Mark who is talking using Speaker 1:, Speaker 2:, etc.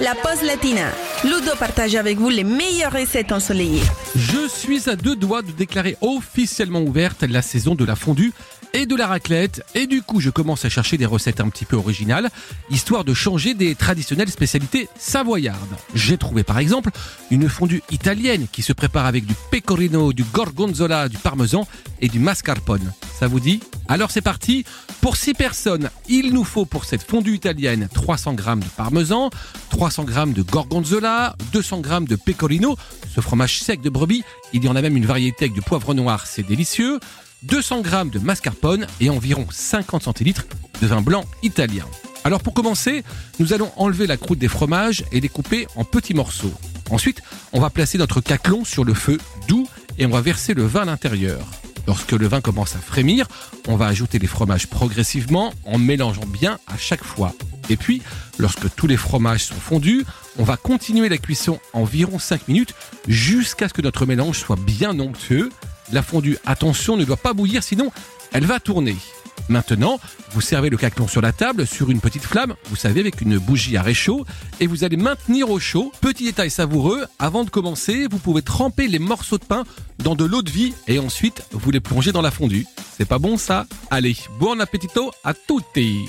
Speaker 1: la pause latina. Ludo partage avec vous les meilleures recettes ensoleillées.
Speaker 2: Je suis à deux doigts de déclarer officiellement ouverte la saison de la fondue et de la raclette. Et du coup, je commence à chercher des recettes un petit peu originales, histoire de changer des traditionnelles spécialités savoyardes. J'ai trouvé par exemple une fondue italienne qui se prépare avec du pecorino, du gorgonzola, du parmesan et du mascarpone. Ça vous dit Alors c'est parti. Pour 6 personnes, il nous faut pour cette fondue italienne 300 g de parmesan, 300 g de gorgonzola, 200 g de pecorino, ce fromage sec de brebis. Il y en a même une variété avec du poivre noir, c'est délicieux. 200 g de mascarpone et environ 50 centilitres de vin blanc italien. Alors pour commencer, nous allons enlever la croûte des fromages et les couper en petits morceaux. Ensuite, on va placer notre caclon sur le feu doux et on va verser le vin à l'intérieur. Lorsque le vin commence à frémir, on va ajouter les fromages progressivement en mélangeant bien à chaque fois. Et puis, lorsque tous les fromages sont fondus, on va continuer la cuisson environ 5 minutes jusqu'à ce que notre mélange soit bien onctueux. La fondue, attention, ne doit pas bouillir sinon elle va tourner. Maintenant, vous servez le caclon sur la table sur une petite flamme, vous savez, avec une bougie à réchaud, et vous allez maintenir au chaud. Petit détail savoureux, avant de commencer, vous pouvez tremper les morceaux de pain dans de l'eau de vie et ensuite vous les plongez dans la fondue. C'est pas bon ça? Allez, bon appetito à tutti